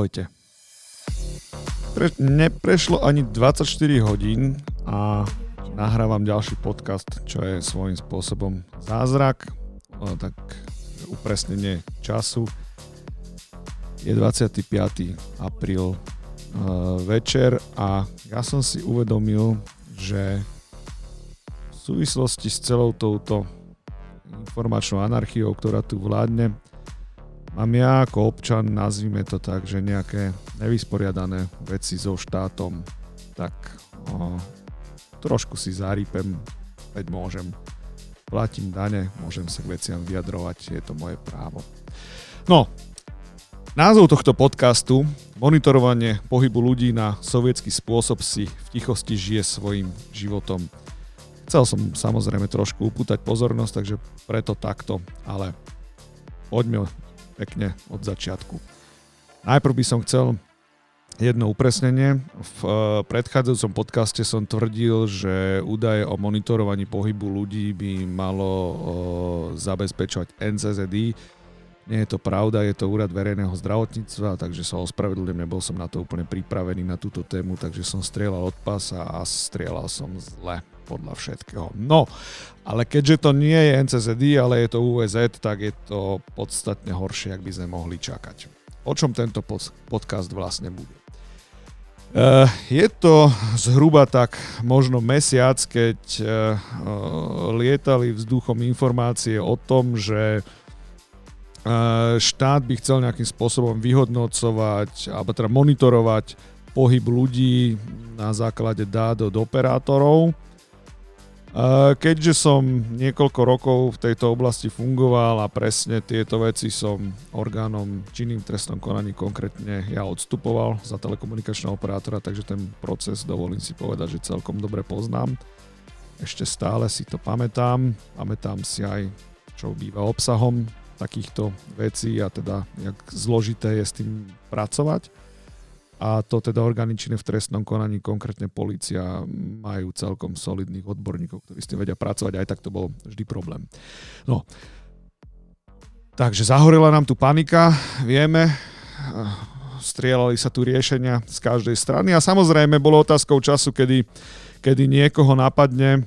Ahojte. Pre, neprešlo ani 24 hodín a nahrávam ďalší podcast, čo je svojím spôsobom zázrak, o, tak upresnenie času. Je 25. apríl e, večer a ja som si uvedomil, že v súvislosti s celou touto informačnou anarchiou, ktorá tu vládne, Mám ja ako občan, nazvime to tak, že nejaké nevysporiadané veci so štátom, tak o, trošku si zarípem, veď môžem. Platím dane, môžem sa k veciam vyjadrovať, je to moje právo. No, názov tohto podcastu Monitorovanie pohybu ľudí na sovietský spôsob si v tichosti žije svojim životom. Chcel som samozrejme trošku upútať pozornosť, takže preto takto, ale poďme pekne od začiatku. Najprv by som chcel jedno upresnenie. V eh, predchádzajúcom podcaste som tvrdil, že údaje o monitorovaní pohybu ľudí by malo eh, zabezpečovať NCZD. Nie je to pravda, je to úrad verejného zdravotníctva, takže sa ospravedlňujem, nebol som na to úplne pripravený na túto tému, takže som strieľal od pasa a strieľal som zle podľa všetkého. No, ale keďže to nie je NCZD, ale je to UVZ, tak je to podstatne horšie, ak by sme mohli čakať. O čom tento podcast vlastne bude? Uh, je to zhruba tak možno mesiac, keď uh, lietali vzduchom informácie o tom, že štát by chcel nejakým spôsobom vyhodnocovať alebo teda monitorovať pohyb ľudí na základe dát od operátorov Keďže som niekoľko rokov v tejto oblasti fungoval a presne tieto veci som orgánom činným trestnom konaní konkrétne ja odstupoval za telekomunikačného operátora, takže ten proces dovolím si povedať, že celkom dobre poznám. Ešte stále si to pamätám, pamätám si aj, čo býva obsahom takýchto vecí a teda, jak zložité je s tým pracovať a to teda orgány činné v trestnom konaní, konkrétne policia, majú celkom solidných odborníkov, ktorí s tým vedia pracovať, aj tak to bol vždy problém. No, takže zahorela nám tu panika, vieme, strieľali sa tu riešenia z každej strany. A samozrejme bolo otázkou času, kedy, kedy niekoho napadne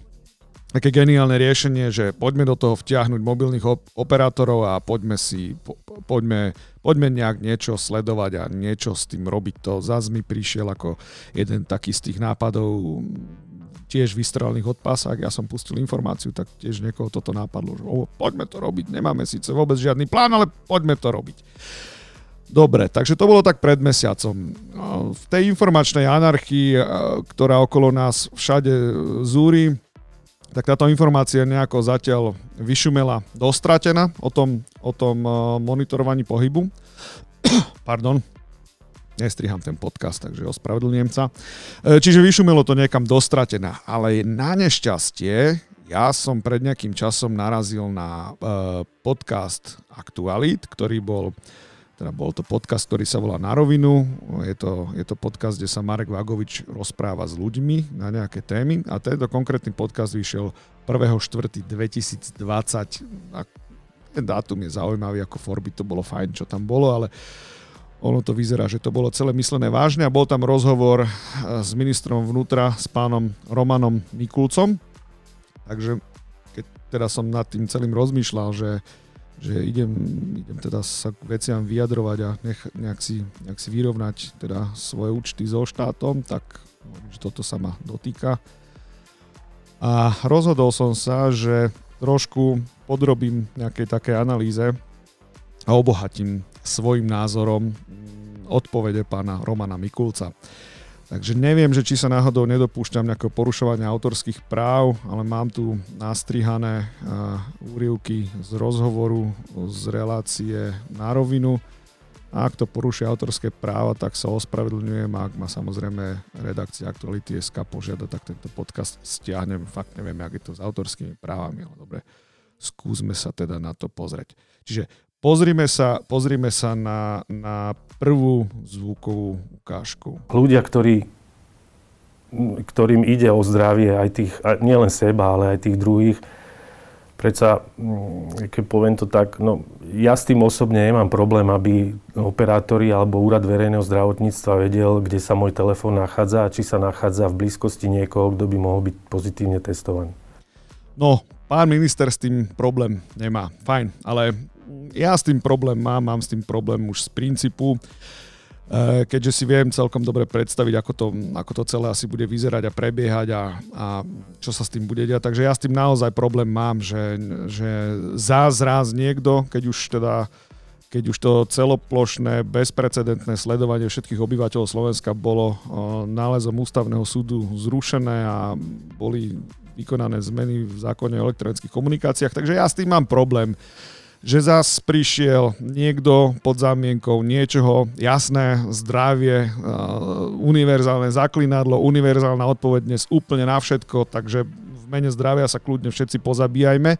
také geniálne riešenie, že poďme do toho vtiahnuť mobilných op- operátorov a poďme si, po, poďme, poďme nejak niečo sledovať a niečo s tým robiť. To zase mi prišiel ako jeden taký z tých nápadov tiež vystrelených od pásák, ja som pustil informáciu, tak tiež niekoho toto nápadlo, že oh, poďme to robiť, nemáme síce vôbec žiadny plán, ale poďme to robiť. Dobre, takže to bolo tak pred mesiacom. No, v tej informačnej anarchii, ktorá okolo nás všade zúri, tak táto informácia nejako zatiaľ vyšumela dostratená o tom, o tom eh, monitorovaní pohybu. Pardon, nestriham ten podcast, takže ospravedlňujem sa. Eh, čiže vyšumelo to niekam dostratená, ale na nešťastie ja som pred nejakým časom narazil na eh, podcast Aktualit, ktorý bol teda bol to podcast, ktorý sa volá Na rovinu. Je to, je to podcast, kde sa Marek Vagovič rozpráva s ľuďmi na nejaké témy a tento konkrétny podcast vyšiel 1.4.2020. A ten dátum je zaujímavý, ako Forby to bolo fajn, čo tam bolo, ale ono to vyzerá, že to bolo celé myslené vážne a bol tam rozhovor s ministrom vnútra, s pánom Romanom Mikulcom. Takže keď teda som nad tým celým rozmýšľal, že že idem, idem teda sa k veciam vyjadrovať a nech, nejak, si, nejak si vyrovnať teda svoje účty so štátom, tak že toto sa ma dotýka. A rozhodol som sa, že trošku podrobím nejakej také analýze a obohatím svojim názorom odpovede pána Romana Mikulca. Takže neviem, že či sa náhodou nedopúšťam nejakého porušovania autorských práv, ale mám tu nastrihané úrivky z rozhovoru, z relácie na rovinu. A ak to porušia autorské práva, tak sa ospravedlňujem a ak ma samozrejme redakcia Aktuality SK požiada, tak tento podcast stiahnem. Fakt neviem, ak je to s autorskými právami, ale dobre, skúsme sa teda na to pozrieť. Čiže Pozrime sa, pozrime sa na, na prvú zvukovú ukážku. Ľudia, ktorí, ktorým ide o zdravie aj tých, nielen seba, ale aj tých druhých, Predsa, mm, keď poviem to tak, no ja s tým osobne nemám problém, aby operátori alebo úrad verejného zdravotníctva vedel, kde sa môj telefón nachádza a či sa nachádza v blízkosti niekoho, kto by mohol byť pozitívne testovaný. No, pán minister s tým problém nemá. Fajn, ale ja s tým problém mám, mám s tým problém už z princípu. Eh, keďže si viem celkom dobre predstaviť, ako to, ako to celé asi bude vyzerať a prebiehať a, a čo sa s tým bude diať. Takže ja s tým naozaj problém mám, že, že zázraz niekto, keď už teda keď už to celoplošné, bezprecedentné sledovanie všetkých obyvateľov Slovenska bolo eh, nálezom ústavného súdu zrušené a boli vykonané zmeny v zákone o elektronických komunikáciách. Takže ja s tým mám problém že zas prišiel niekto pod zámienkou niečoho, jasné, zdravie, univerzálne zaklinadlo, univerzálna odpoveď dnes úplne na všetko, takže v mene zdravia sa kľudne všetci pozabíjajme.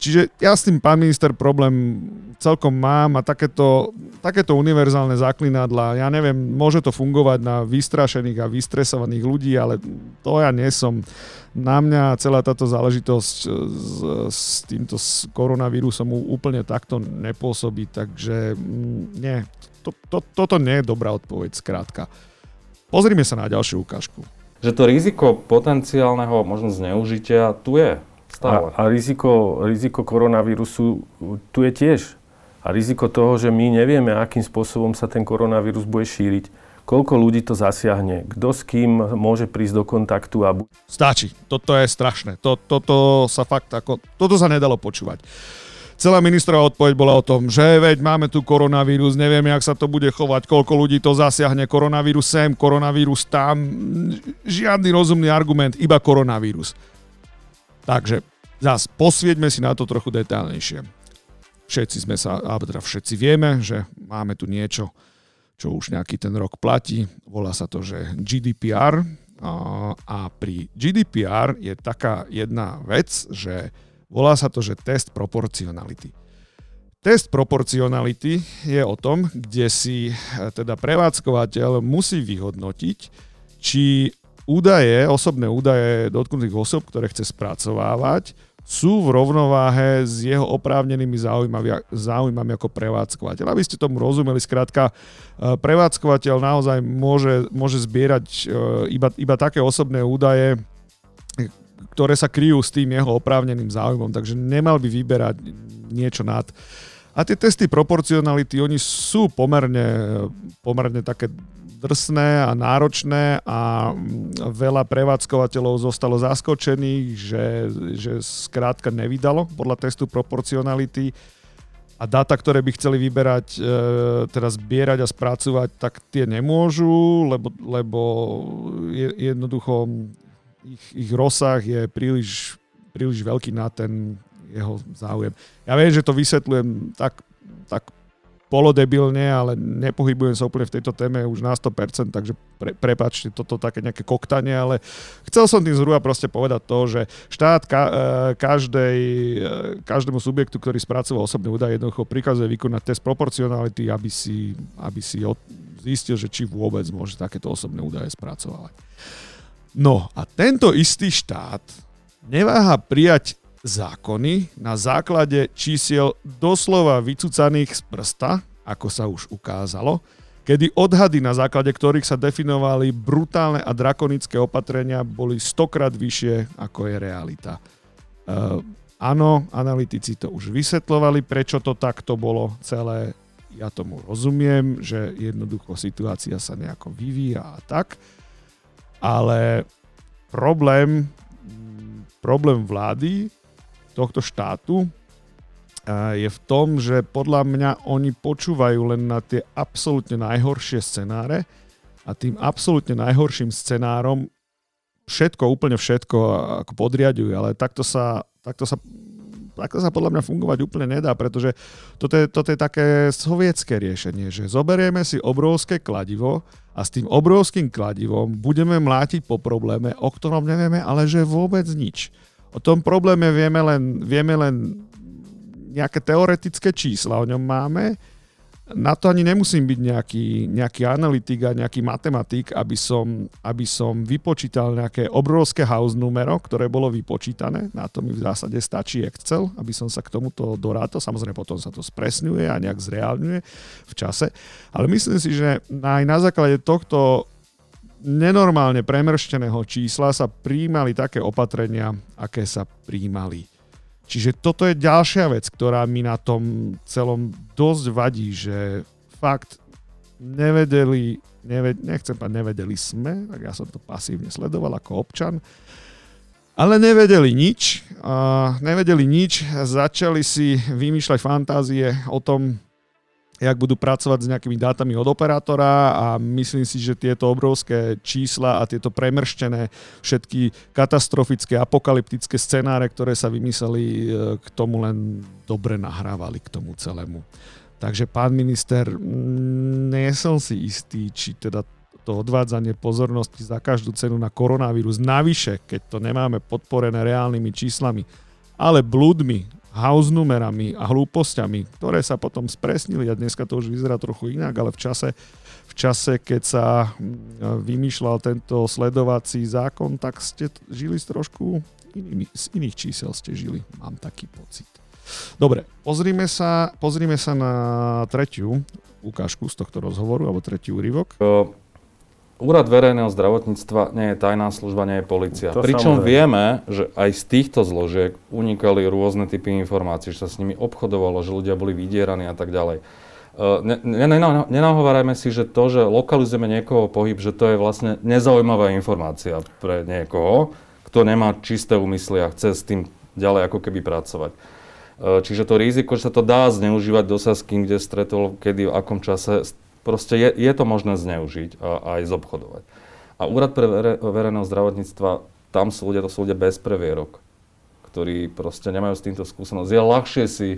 Čiže ja s tým, pán minister, problém celkom mám a takéto, takéto univerzálne zaklinadla, ja neviem, môže to fungovať na vystrašených a vystresovaných ľudí, ale to ja nie som. Na mňa celá táto záležitosť e, s, s týmto koronavírusom úplne takto nepôsobí, takže mm, nie, to, to, toto nie je dobrá odpoveď, skrátka. Pozrime sa na ďalšiu ukážku. Že to riziko potenciálneho možno zneužitia tu je. Stále. A, a riziko, riziko koronavírusu tu je tiež. A riziko toho, že my nevieme, akým spôsobom sa ten koronavírus bude šíriť, koľko ľudí to zasiahne, kto s kým môže prísť do kontaktu. A... Stačí, toto je strašné. To, toto sa fakt ako, toto sa nedalo počúvať. Celá ministrová odpoveď bola o tom, že veď máme tu koronavírus, nevieme, jak sa to bude chovať, koľko ľudí to zasiahne, koronavírus sem, koronavírus tam, žiadny rozumný argument, iba koronavírus. Takže zás posvieďme si na to trochu detálnejšie. Všetci sme sa, alebo teda všetci vieme, že máme tu niečo, čo už nejaký ten rok platí. Volá sa to, že GDPR. A pri GDPR je taká jedna vec, že volá sa to, že test proporcionality. Test proporcionality je o tom, kde si e, teda prevádzkovateľ musí vyhodnotiť, či údaje, osobné údaje dotknutých osob, ktoré chce spracovávať, sú v rovnováhe s jeho oprávnenými záujmami, záujmami ako prevádzkovateľ. Aby ste tomu rozumeli, skrátka, e, prevádzkovateľ naozaj môže, môže zbierať e, iba, iba také osobné údaje, ktoré sa kryjú s tým jeho oprávneným záujmom, takže nemal by vyberať niečo nad. A tie testy proporcionality, oni sú pomerne, pomerne také drsné a náročné a veľa prevádzkovateľov zostalo zaskočených, že, že skrátka nevydalo podľa testu proporcionality a dáta, ktoré by chceli vyberať, e, teda zbierať a spracovať, tak tie nemôžu, lebo, lebo je, jednoducho ich, ich rozsah je príliš, príliš veľký na ten jeho záujem. Ja viem, že to vysvetľujem tak, tak polodebilne, ale nepohybujem sa úplne v tejto téme už na 100%, takže pre, prepačte toto také nejaké koktanie, ale chcel som tým zhruba proste povedať to, že štát ka, e, každej, e, každému subjektu, ktorý spracoval osobné údaje, jednoducho prikazuje vykonať test proporcionality, aby si, aby si od, zistil, že či vôbec môže takéto osobné údaje spracovať. No a tento istý štát neváha prijať zákony na základe čísiel doslova vycúcaných z prsta, ako sa už ukázalo, kedy odhady, na základe ktorých sa definovali brutálne a drakonické opatrenia, boli stokrát vyššie, ako je realita. Uh, áno, analytici to už vysvetlovali, prečo to takto bolo celé. Ja tomu rozumiem, že jednoducho situácia sa nejako vyvíja a tak, ale problém, problém vlády tohto štátu je v tom, že podľa mňa oni počúvajú len na tie absolútne najhoršie scenáre a tým absolútne najhorším scenárom všetko, úplne všetko ako podriadujú, ale takto sa, takto sa, takto sa podľa mňa fungovať úplne nedá, pretože toto je, toto je také sovietské riešenie, že zoberieme si obrovské kladivo a s tým obrovským kladivom budeme mlátiť po probléme, o ktorom nevieme ale že vôbec nič. O tom probléme vieme len, vieme len nejaké teoretické čísla o ňom máme na to ani nemusím byť nejaký, nejaký analytik a nejaký matematik, aby som, aby som vypočítal nejaké obrovské house numero, ktoré bolo vypočítané. Na to mi v zásade stačí Excel, aby som sa k tomuto dorátal. Samozrejme potom sa to spresňuje a nejak zreálňuje v čase. Ale myslím si, že aj na základe tohto nenormálne premršteného čísla sa príjmali také opatrenia, aké sa príjmali. Čiže toto je ďalšia vec, ktorá mi na tom celom dosť vadí, že fakt nevedeli, neved, nechcem povedať nevedeli sme, tak ja som to pasívne sledoval ako občan, ale nevedeli nič, a nevedeli nič, začali si vymýšľať fantázie o tom, jak budú pracovať s nejakými dátami od operátora a myslím si, že tieto obrovské čísla a tieto premrštené všetky katastrofické, apokalyptické scenáre, ktoré sa vymysleli, e, k tomu len dobre nahrávali k tomu celému. Takže pán minister, nie som si istý, či teda to odvádzanie pozornosti za každú cenu na koronavírus, navyše, keď to nemáme podporené reálnymi číslami, ale blúdmi house numerami a hlúpostiami, ktoré sa potom spresnili a dneska to už vyzerá trochu inak, ale v čase, v čase keď sa mm, vymýšľal tento sledovací zákon, tak ste žili trošku inými, z iných čísel ste žili, mám taký pocit. Dobre, pozrime sa, pozrime sa na tretiu ukážku z tohto rozhovoru, alebo tretí úryvok. Úrad verejného zdravotníctva nie je tajná služba, nie je policia. To Pričom samozrejme. vieme, že aj z týchto zložiek unikali rôzne typy informácií, že sa s nimi obchodovalo, že ľudia boli vydieraní a tak ďalej. E, nenahovárajme si, že to, že lokalizujeme niekoho pohyb, že to je vlastne nezaujímavá informácia pre niekoho, kto nemá čisté úmysly a chce s tým ďalej ako keby pracovať. E, čiže to riziko, že sa to dá zneužívať, do sa s kým kde stretol, kedy, v akom čase, Proste je, je to možné zneužiť a aj zobchodovať. A úrad pre vere, verejného zdravotníctva, tam sú ľudia, to sú ľudia bez previerok, ktorí proste nemajú s týmto skúsenosť. Je ľahšie si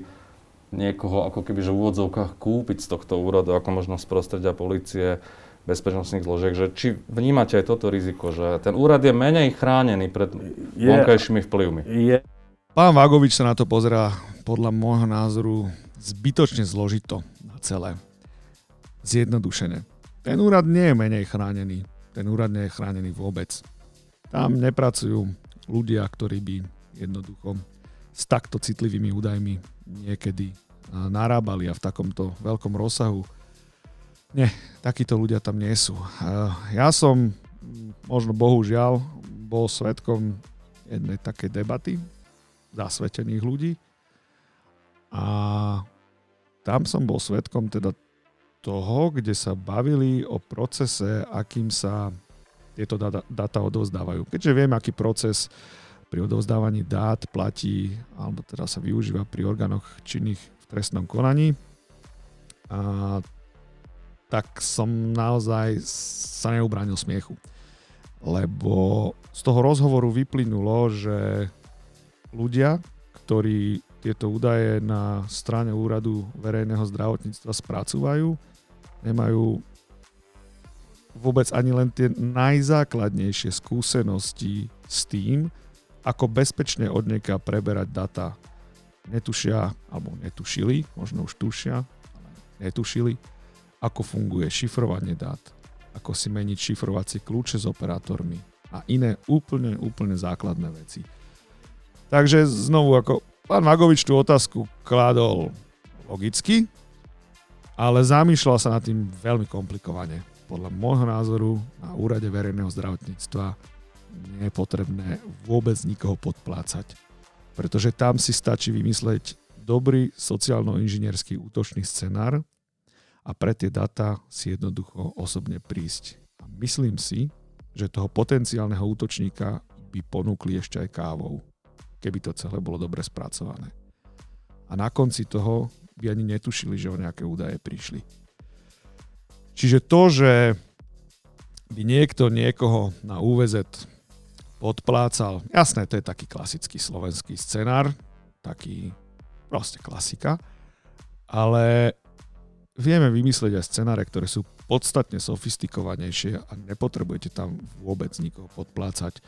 niekoho ako keby že v úvodzovkách kúpiť z tohto úradu, ako možno z prostredia policie, bezpečnostných zložiek, že či vnímate aj toto riziko, že ten úrad je menej chránený pred je, vonkajšími vplyvmi? Je. Pán Vagovič sa na to pozerá podľa môjho názoru zbytočne zložito na celé zjednodušene. Ten úrad nie je menej chránený. Ten úrad nie je chránený vôbec. Tam nepracujú ľudia, ktorí by jednoducho s takto citlivými údajmi niekedy narábali a v takomto veľkom rozsahu. Nie, takíto ľudia tam nie sú. Ja som, možno bohužiaľ, bol svetkom jednej takej debaty zasvetených ľudí a tam som bol svetkom teda toho, kde sa bavili o procese, akým sa tieto data, odovzdávajú. Keďže vieme, aký proces pri odovzdávaní dát platí, alebo teda sa využíva pri orgánoch činných v trestnom konaní, a, tak som naozaj sa neubránil smiechu. Lebo z toho rozhovoru vyplynulo, že ľudia, ktorí tieto údaje na strane úradu verejného zdravotníctva spracúvajú, nemajú vôbec ani len tie najzákladnejšie skúsenosti s tým, ako bezpečne od nieka preberať data. Netušia, alebo netušili, možno už tušia, ale netušili, ako funguje šifrovanie dát, ako si meniť šifrovacie kľúče s operátormi a iné úplne, úplne základné veci. Takže znovu, ako pán Magovič tú otázku kládol logicky, ale zamýšľal sa nad tým veľmi komplikovane. Podľa môjho názoru na úrade verejného zdravotníctva nie je potrebné vôbec nikoho podplácať, pretože tam si stačí vymysleť dobrý sociálno-inžinierský útočný scenár a pre tie data si jednoducho osobne prísť. A myslím si, že toho potenciálneho útočníka by ponúkli ešte aj kávou, keby to celé bolo dobre spracované. A na konci toho by ani netušili, že o nejaké údaje prišli. Čiže to, že by niekto niekoho na úvezet podplácal, jasné, to je taký klasický slovenský scenár, taký proste klasika, ale vieme vymyslieť aj scenáre, ktoré sú podstatne sofistikovanejšie a nepotrebujete tam vôbec nikoho podplácať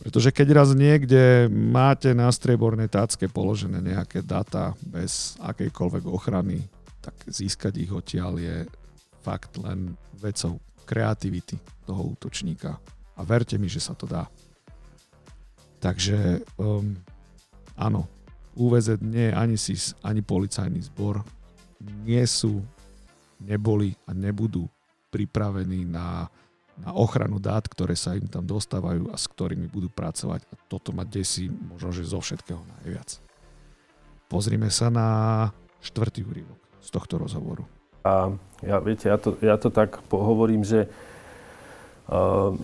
pretože keď raz niekde máte na striebornej tácke položené nejaké data bez akejkoľvek ochrany, tak získať ich odtiaľ je fakt len vecou kreativity toho útočníka. A verte mi, že sa to dá. Takže um, áno, UVZ nie je ani SIS, ani policajný zbor. Nie sú, neboli a nebudú pripravení na, na ochranu dát, ktoré sa im tam dostávajú a s ktorými budú pracovať. A toto ma desí možno, že zo všetkého najviac. Pozrime sa na štvrtý úrivok z tohto rozhovoru. A ja, viete, ja to, ja to tak pohovorím, že uh,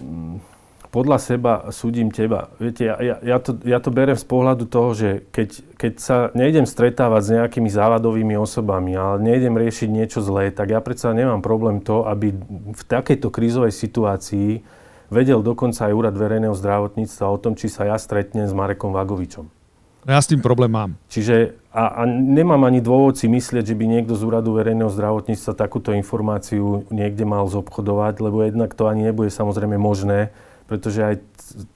podľa seba súdim teba. Viete, ja, ja, ja, to, ja to berem z pohľadu toho, že keď, keď sa nejdem stretávať s nejakými závadovými osobami, ale nejdem riešiť niečo zlé, tak ja predsa nemám problém to, aby v takejto krízovej situácii vedel dokonca aj úrad verejného zdravotníctva o tom, či sa ja stretnem s Marekom Vagovičom. Ja s tým problém mám. Čiže a, a nemám ani dôvod si myslieť, že by niekto z úradu verejného zdravotníctva takúto informáciu niekde mal zobchodovať, lebo jednak to ani nebude samozrejme možné pretože aj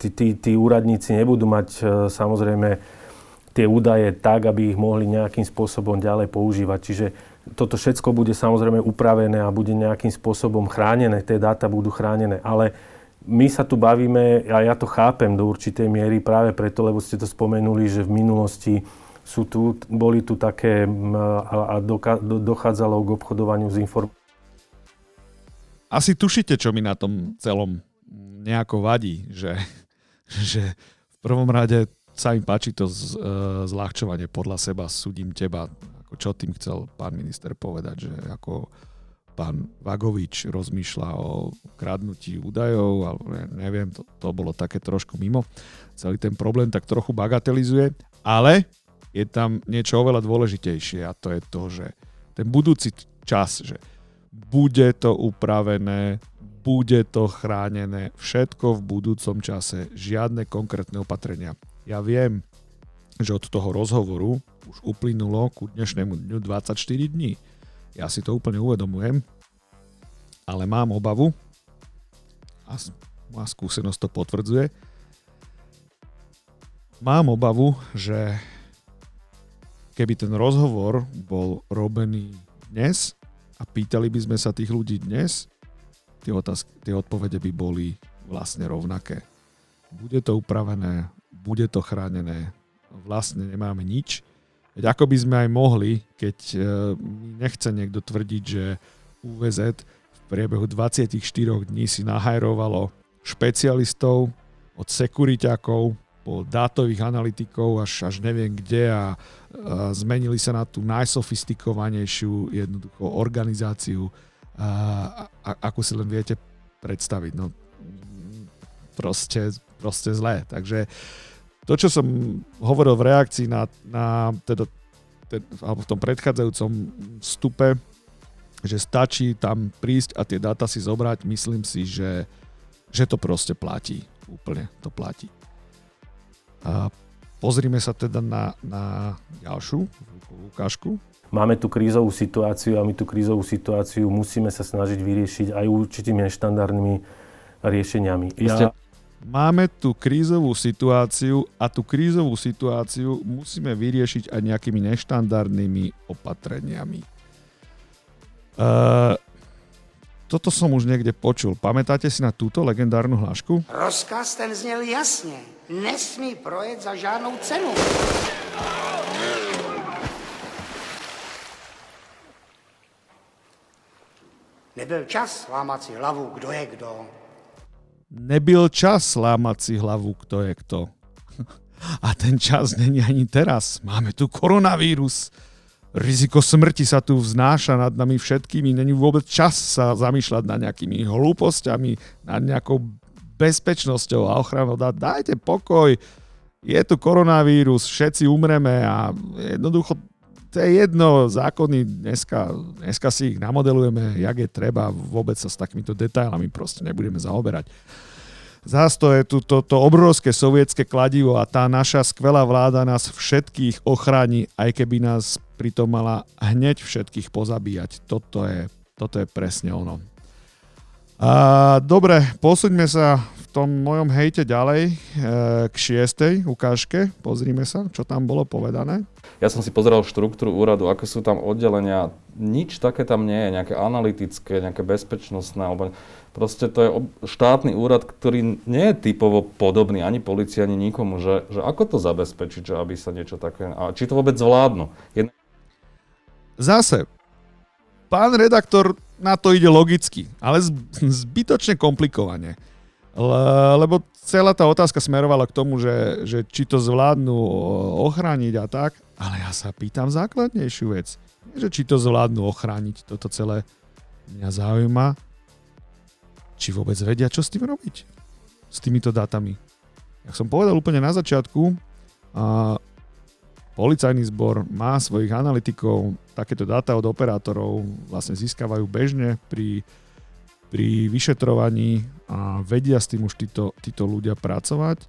tí, tí, tí úradníci nebudú mať e, samozrejme tie údaje tak, aby ich mohli nejakým spôsobom ďalej používať. Čiže toto všetko bude samozrejme upravené a bude nejakým spôsobom chránené, tie dáta budú chránené, ale my sa tu bavíme, a ja to chápem do určitej miery práve preto, lebo ste to spomenuli, že v minulosti sú tu, boli tu také a, a doka, do, dochádzalo k obchodovaniu s informáciami. Asi tušíte, čo mi na tom celom nejako vadí, že, že v prvom rade sa im páči to z, uh, zľahčovanie podľa seba, súdim teba. Ako čo tým chcel pán minister povedať, že ako pán Vagovič rozmýšľa o kradnutí údajov, alebo neviem, to, to bolo také trošku mimo. Celý ten problém tak trochu bagatelizuje, ale je tam niečo oveľa dôležitejšie a to je to, že ten budúci čas, že bude to upravené bude to chránené všetko v budúcom čase, žiadne konkrétne opatrenia. Ja viem, že od toho rozhovoru už uplynulo ku dnešnému dňu 24 dní. Ja si to úplne uvedomujem, ale mám obavu, a moja skúsenosť to potvrdzuje, mám obavu, že keby ten rozhovor bol robený dnes a pýtali by sme sa tých ľudí dnes, tie, otázky, tie odpovede by boli vlastne rovnaké. Bude to upravené, bude to chránené, vlastne nemáme nič. Veď ako by sme aj mohli, keď e, nechce niekto tvrdiť, že UVZ v priebehu 24 dní si nahajrovalo špecialistov od sekuriťakov po dátových analytikov až, až neviem kde a, a zmenili sa na tú najsofistikovanejšiu jednoducho organizáciu a, a, ako si len viete predstaviť. No, proste, proste zlé. Takže to, čo som hovoril v reakcii na, na teda, ten, alebo v tom predchádzajúcom stupe, že stačí tam prísť a tie dáta si zobrať, myslím si, že, že to proste platí. Úplne to platí. Pozrime sa teda na, na ďalšiu ukážku. Máme tu krízovú situáciu a my tú krízovú situáciu musíme sa snažiť vyriešiť aj určitými neštandardnými riešeniami. Ja... Máme tu krízovú situáciu a tú krízovú situáciu musíme vyriešiť aj nejakými neštandardnými opatreniami. Uh, toto som už niekde počul. Pamätáte si na túto legendárnu hlášku? Rozkaz ten znel jasne. Nesmí projet za žádnou cenu. Nebyl čas lámat si hlavu, kdo je kdo. Nebyl čas lámať si hlavu, kto je kto. A ten čas není ani teraz. Máme tu koronavírus. Riziko smrti sa tu vznáša nad nami všetkými. Není vôbec čas sa zamýšľať nad nejakými hlúpostiami, nad nejakou bezpečnosťou a ochranou. Dajte pokoj. Je tu koronavírus, všetci umreme a jednoducho to je jedno, zákony dneska, dneska si ich namodelujeme, jak je treba, vôbec sa s takýmito detailami proste nebudeme zaoberať. Zás to je tu to, to obrovské sovietské kladivo a tá naša skvelá vláda nás všetkých ochráni, aj keby nás pritom mala hneď všetkých pozabíjať. Toto je, toto je presne ono. A, dobre, posúďme sa v tom mojom hejte ďalej e, k šiestej ukážke. Pozrime sa, čo tam bolo povedané. Ja som si pozeral štruktúru úradu, ako sú tam oddelenia. Nič také tam nie je, nejaké analytické, nejaké bezpečnostné, alebo proste to je štátny úrad, ktorý nie je typovo podobný ani policii, ani nikomu, že, že ako to zabezpečiť, že aby sa niečo také... A či to vôbec zvládnu? Jedna... Zase, pán redaktor na to ide logicky, ale zbytočne komplikovane. Lebo celá tá otázka smerovala k tomu, že, že či to zvládnu ochrániť a tak, ale ja sa pýtam základnejšiu vec. Že či to zvládnu ochrániť, toto celé mňa zaujíma, či vôbec vedia, čo s tým robiť. S týmito dátami. Jak som povedal úplne na začiatku, policajný zbor má svojich analytikov, takéto dáta od operátorov vlastne získavajú bežne pri pri vyšetrovaní a vedia s tým už títo, títo ľudia pracovať.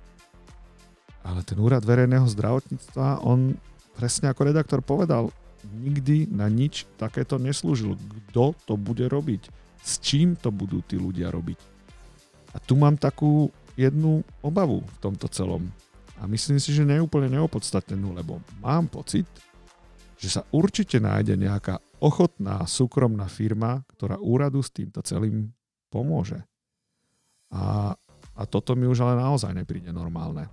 Ale ten úrad verejného zdravotníctva, on presne ako redaktor povedal, nikdy na nič takéto neslúžil. Kto to bude robiť? S čím to budú tí ľudia robiť? A tu mám takú jednu obavu v tomto celom. A myslím si, že neúplne neopodstatnenú, lebo mám pocit, že sa určite nájde nejaká ochotná súkromná firma, ktorá úradu s týmto celým pomôže. A, a toto mi už ale naozaj nepríde normálne.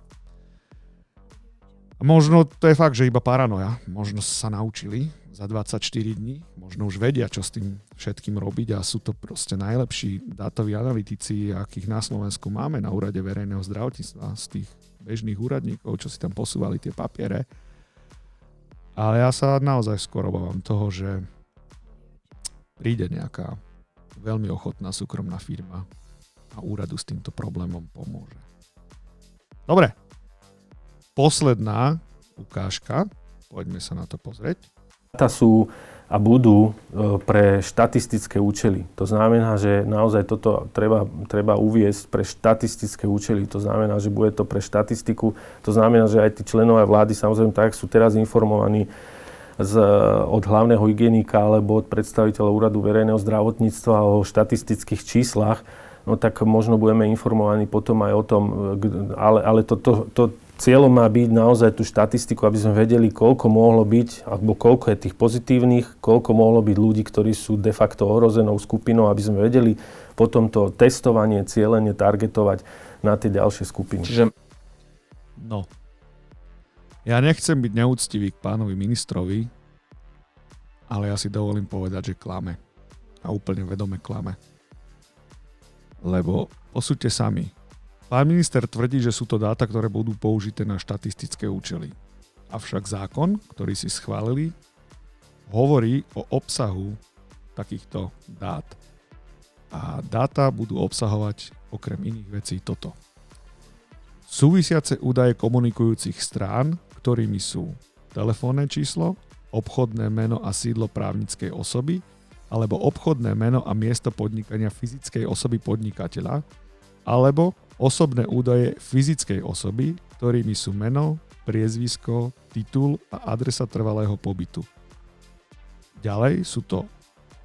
Možno to je fakt, že iba paranoja. Možno sa naučili za 24 dní, možno už vedia, čo s tým všetkým robiť a sú to proste najlepší dátoví analytici, akých na Slovensku máme na úrade verejného zdravotníctva z tých bežných úradníkov, čo si tam posúvali tie papiere ale ja sa naozaj skoro obávam toho, že príde nejaká veľmi ochotná súkromná firma a úradu s týmto problémom pomôže. Dobre, posledná ukážka, poďme sa na to pozrieť. Data sú a budú e, pre štatistické účely. To znamená, že naozaj toto treba, treba uviesť pre štatistické účely. To znamená, že bude to pre štatistiku. To znamená, že aj tí členovia vlády, samozrejme tak, sú teraz informovaní z, od hlavného hygienika alebo od predstaviteľa úradu verejného zdravotníctva o štatistických číslach, no tak možno budeme informovaní potom aj o tom, e, ale, ale to, to, to, Cieľom má byť naozaj tú štatistiku, aby sme vedeli, koľko mohlo byť, alebo koľko je tých pozitívnych, koľko mohlo byť ľudí, ktorí sú de facto ohrozenou skupinou, aby sme vedeli potom to testovanie, cieľenie targetovať na tie ďalšie skupiny. Čiže, no, ja nechcem byť neúctivý k pánovi ministrovi, ale ja si dovolím povedať, že klame. A úplne vedome klame. Lebo posúďte sami, Pán minister tvrdí, že sú to dáta, ktoré budú použité na štatistické účely. Avšak zákon, ktorý si schválili, hovorí o obsahu takýchto dát. A dáta budú obsahovať okrem iných vecí toto. Súvisiace údaje komunikujúcich strán, ktorými sú telefónne číslo, obchodné meno a sídlo právnickej osoby, alebo obchodné meno a miesto podnikania fyzickej osoby podnikateľa, alebo osobné údaje fyzickej osoby, ktorými sú meno, priezvisko, titul a adresa trvalého pobytu. Ďalej sú to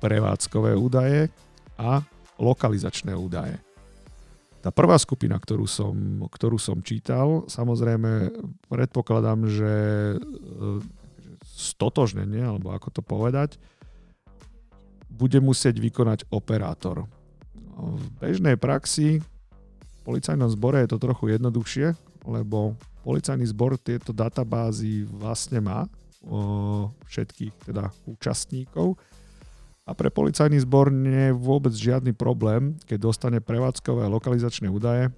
prevádzkové údaje a lokalizačné údaje. Tá prvá skupina, ktorú som, ktorú som čítal, samozrejme predpokladám, že e, stotožnenie, alebo ako to povedať, bude musieť vykonať operátor. V bežnej praxi policajnom zbore je to trochu jednoduchšie, lebo policajný zbor tieto databázy vlastne má o, všetkých teda účastníkov a pre policajný zbor nie je vôbec žiadny problém, keď dostane prevádzkové lokalizačné údaje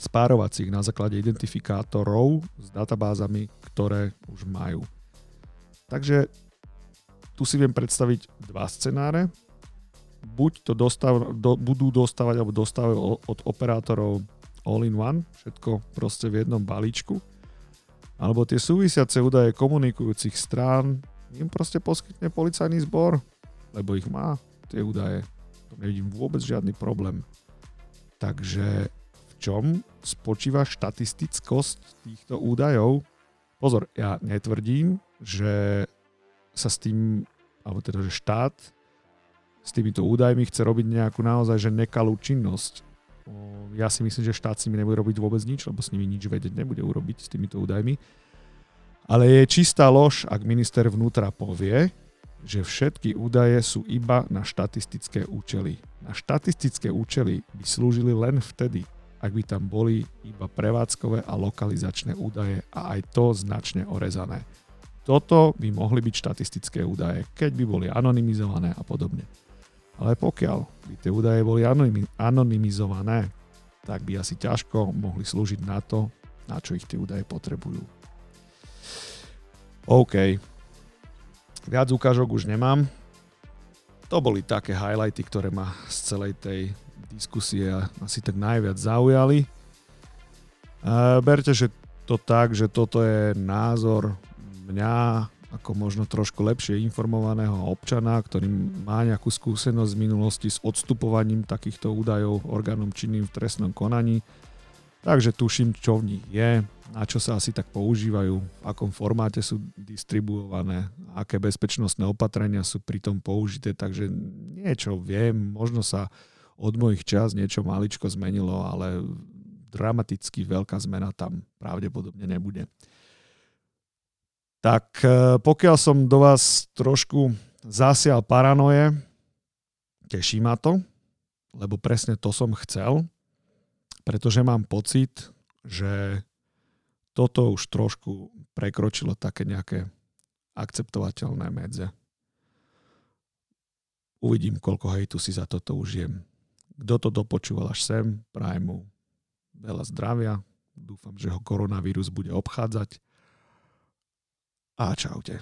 spárovať na základe identifikátorov s databázami, ktoré už majú. Takže tu si viem predstaviť dva scenáre buď to dostav, do, budú dostávať alebo dostávajú od operátorov all in one, všetko proste v jednom balíčku, alebo tie súvisiace údaje komunikujúcich strán im proste poskytne policajný zbor, lebo ich má, tie údaje. To nevidím vôbec žiadny problém. Takže v čom spočíva štatistickosť týchto údajov? Pozor, ja netvrdím, že sa s tým, alebo teda, že štát s týmito údajmi chce robiť nejakú naozaj že nekalú činnosť. ja si myslím, že štát s nimi nebude robiť vôbec nič, lebo s nimi nič vedieť nebude urobiť s týmito údajmi. Ale je čistá lož, ak minister vnútra povie, že všetky údaje sú iba na štatistické účely. Na štatistické účely by slúžili len vtedy, ak by tam boli iba prevádzkové a lokalizačné údaje a aj to značne orezané. Toto by mohli byť štatistické údaje, keď by boli anonymizované a podobne. Ale pokiaľ by tie údaje boli anonymizované, tak by asi ťažko mohli slúžiť na to, na čo ich tie údaje potrebujú. OK. Viac ukážok už nemám. To boli také highlighty, ktoré ma z celej tej diskusie asi tak najviac zaujali. berte, že to tak, že toto je názor mňa ako možno trošku lepšie informovaného občana, ktorý má nejakú skúsenosť z minulosti s odstupovaním takýchto údajov orgánom činným v trestnom konaní. Takže tuším, čo v nich je, na čo sa asi tak používajú, v akom formáte sú distribuované, aké bezpečnostné opatrenia sú pri tom použité, takže niečo viem, možno sa od mojich čas niečo maličko zmenilo, ale dramaticky veľká zmena tam pravdepodobne nebude. Tak e, pokiaľ som do vás trošku zasial paranoje, teší ma to, lebo presne to som chcel, pretože mám pocit, že toto už trošku prekročilo také nejaké akceptovateľné medze. Uvidím, koľko hejtu si za toto užijem. Kto to dopočúval až sem, prajem mu veľa zdravia. Dúfam, že ho koronavírus bude obchádzať a čaute.